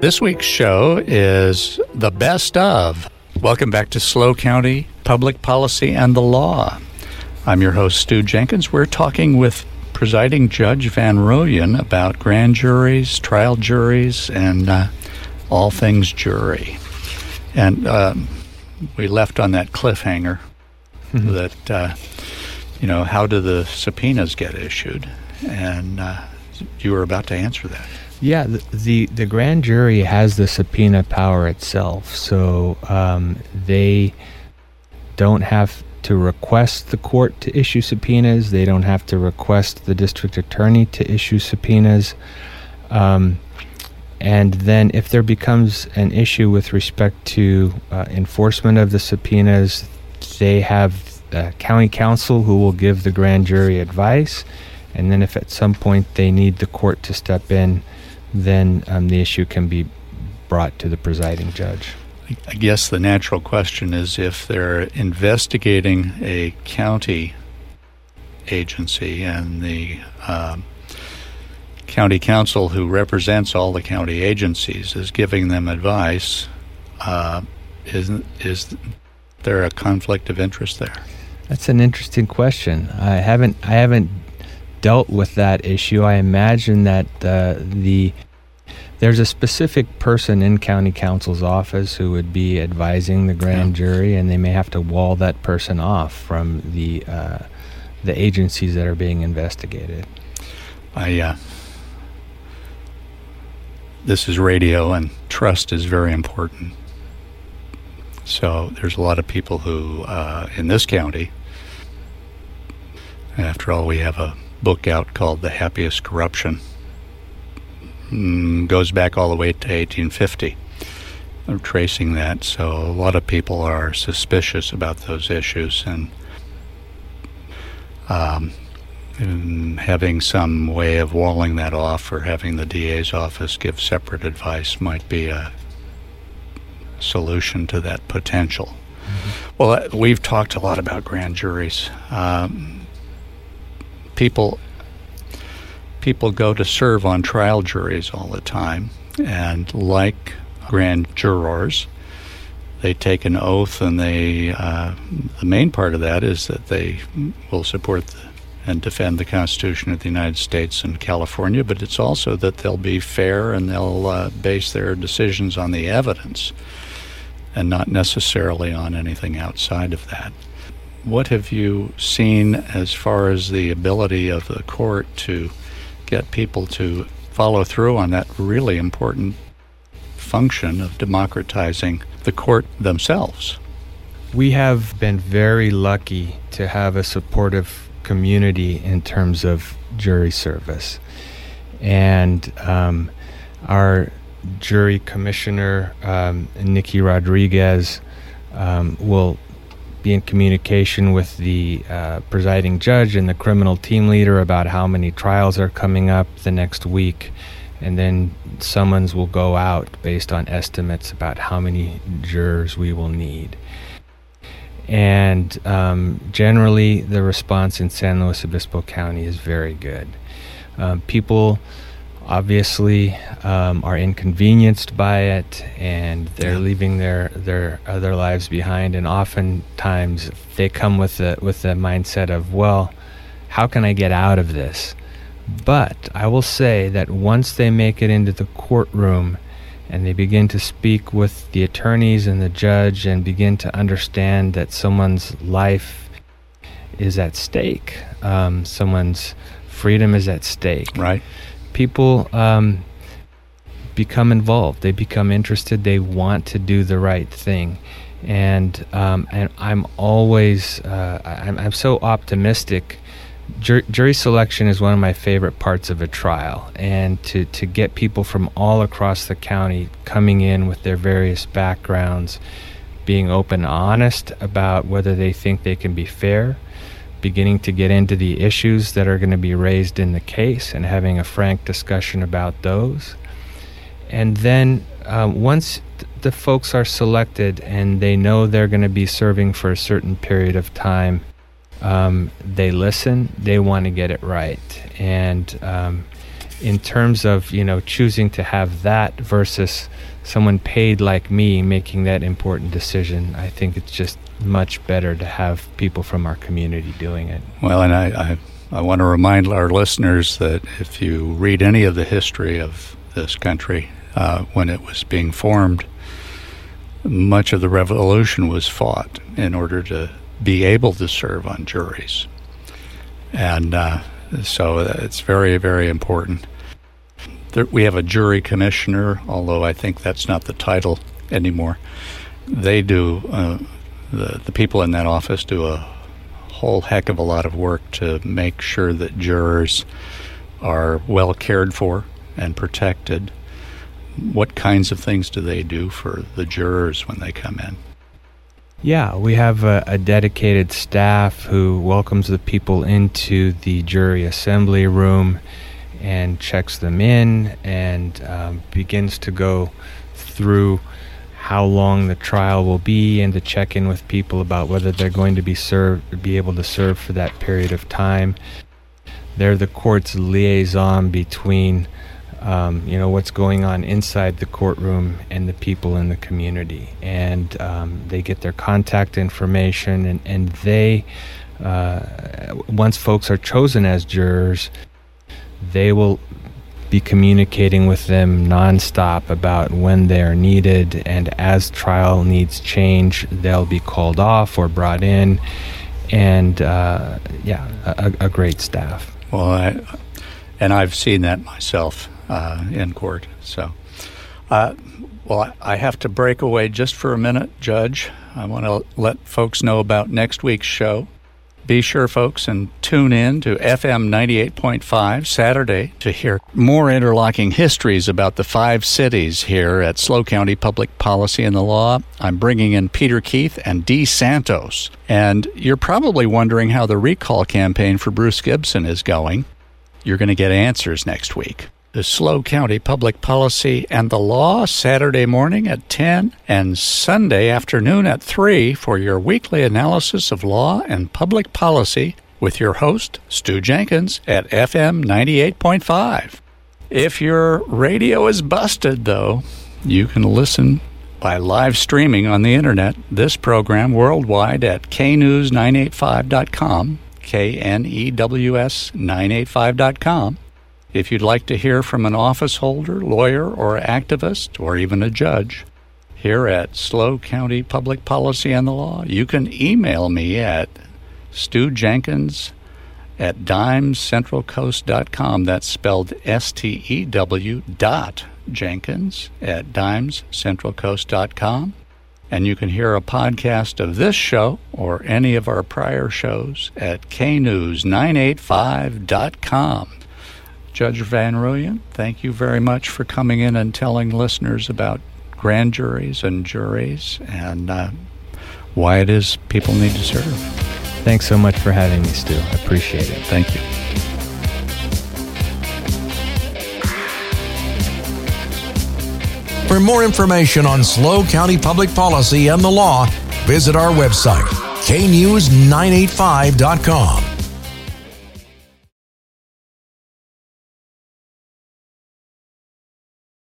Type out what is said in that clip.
This week's show is the best of. Welcome back to SLO County Public Policy and the Law. I'm your host, Stew Jenkins. We're talking with presiding Judge Van Rooyen about grand juries, trial juries, and uh, all things jury. And um, we left on that cliffhanger mm-hmm. that, uh, you know, how do the subpoenas get issued? And uh, you were about to answer that. Yeah, the, the, the grand jury has the subpoena power itself, so um, they don't have to request the court to issue subpoenas. They don't have to request the district attorney to issue subpoenas. Um, and then, if there becomes an issue with respect to uh, enforcement of the subpoenas, they have county counsel who will give the grand jury advice. And then, if at some point they need the court to step in, then um, the issue can be brought to the presiding judge. I guess the natural question is if they're investigating a county agency and the um, county counsel who represents all the county agencies is giving them advice, uh, is, is there a conflict of interest there? That's an interesting question. I haven't I haven't dealt with that issue. I imagine that uh, the there's a specific person in county counsel's office who would be advising the grand jury, and they may have to wall that person off from the uh, the agencies that are being investigated. I uh, this is radio, and trust is very important. So there's a lot of people who uh, in this county. After all, we have a book out called "The Happiest Corruption." Mm, goes back all the way to 1850. I'm tracing that, so a lot of people are suspicious about those issues, and, um, and having some way of walling that off or having the DA's office give separate advice might be a solution to that potential. Mm-hmm. Well, uh, we've talked a lot about grand juries. Um, people people go to serve on trial juries all the time, and like grand jurors, they take an oath, and they uh, the main part of that is that they will support the, and defend the Constitution of the United States and California, but it's also that they'll be fair and they'll uh, base their decisions on the evidence and not necessarily on anything outside of that. What have you seen as far as the ability of the court to get people to follow through on that really important function of democratizing the court themselves. We have been very lucky to have a supportive community in terms of jury service. And um, our jury commissioner, um, Nikki Rodriguez, um, will be in communication with the uh, presiding judge and the criminal team leader about how many trials are coming up the next week. And then summons will go out based on estimates about how many jurors we will need. And um, generally, the response in San Luis Obispo County is very good. Um, people obviously um, are inconvenienced by it and they're leaving their their other lives behind and oftentimes they come with the with the mindset of well how can I get out of this? But I will say that once they make it into the courtroom and they begin to speak with the attorneys and the judge and begin to understand that someone's life is at stake um, someone's freedom is at stake right people um, become involved. They become interested. They want to do the right thing, and um, and I'm always uh, I'm, I'm so optimistic. Jur- jury selection is one of my favorite parts of a trial, and to to get people from all across the county coming in with their various backgrounds, being open, honest about whether they think they can be fair beginning to get into the issues that are going to be raised in the case and having a frank discussion about those. And then um, once th- the folks are selected and they know they're going to be serving for a certain period of time, um, they listen, they want to get it right. And um, in terms of you know choosing to have that versus someone paid like me making that important decision, I think it's just much better to have people from our community doing it. Well, and I, I, I want to remind our listeners that if you read any of the history of this country uh, when it was being formed, much of the revolution was fought in order to be able to serve on juries. And uh, so it's very, very important. There, we have a jury commissioner, although I think that's not the title anymore. They do, uh, the, the people in that office do a whole heck of a lot of work to make sure that jurors are well cared for and protected. What kinds of things do they do for the jurors when they come in? Yeah, we have a, a, dedicated staff who welcomes the people into the jury assembly room and checks them in and um, begins to go through how long the trial will be and to check in with people about whether they're going to be served be able to serve for that period of time. They're the court's liaison between um, you know what's going on inside the courtroom and the people in the community and um, they get their contact information and, and they uh, once folks are chosen as jurors they will be communicating with them nonstop about when they're needed and as trial needs change they'll be called off or brought in and uh, yeah a, a great staff well I, and I've seen that myself uh, in court. So, uh, well, I have to break away just for a minute, Judge. I want to let folks know about next week's show. Be sure, folks, and tune in to FM 98.5 Saturday to hear more interlocking histories about the five cities here at SLO County Public Policy and the Law. I'm bringing in Peter Keith and Dee Santos. And you're probably wondering how the recall campaign for Bruce Gibson is going. You're going to get answers next week the SLO County Public Policy and the Law Saturday morning at 10 and Sunday afternoon at 3 for your weekly analysis of law and public policy with your host, Stew Jenkins, at FM 98.5. If your radio is busted, though, you can listen by live streaming on the internet this program worldwide at knews985.com, K N E W S 985.com if you'd like to hear from an office holder, lawyer, or activist, or even a judge, here at SLO County Public Policy and the Law, you can email me at Stew Jenkins at dimescentralcoast.com. That's spelled S T E W dot Jenkins at dimescentralcoast.com. And you can hear a podcast of this show or any of our prior shows at knews985.com. Judge Van Rooyen, thank you very much for coming in and telling listeners about grand juries and juries and uh, why it is people need to serve. Thanks so much for having me, Stew. I appreciate it. Thank you. For more information on SLO County public policy and the law, visit our website, knews985.com.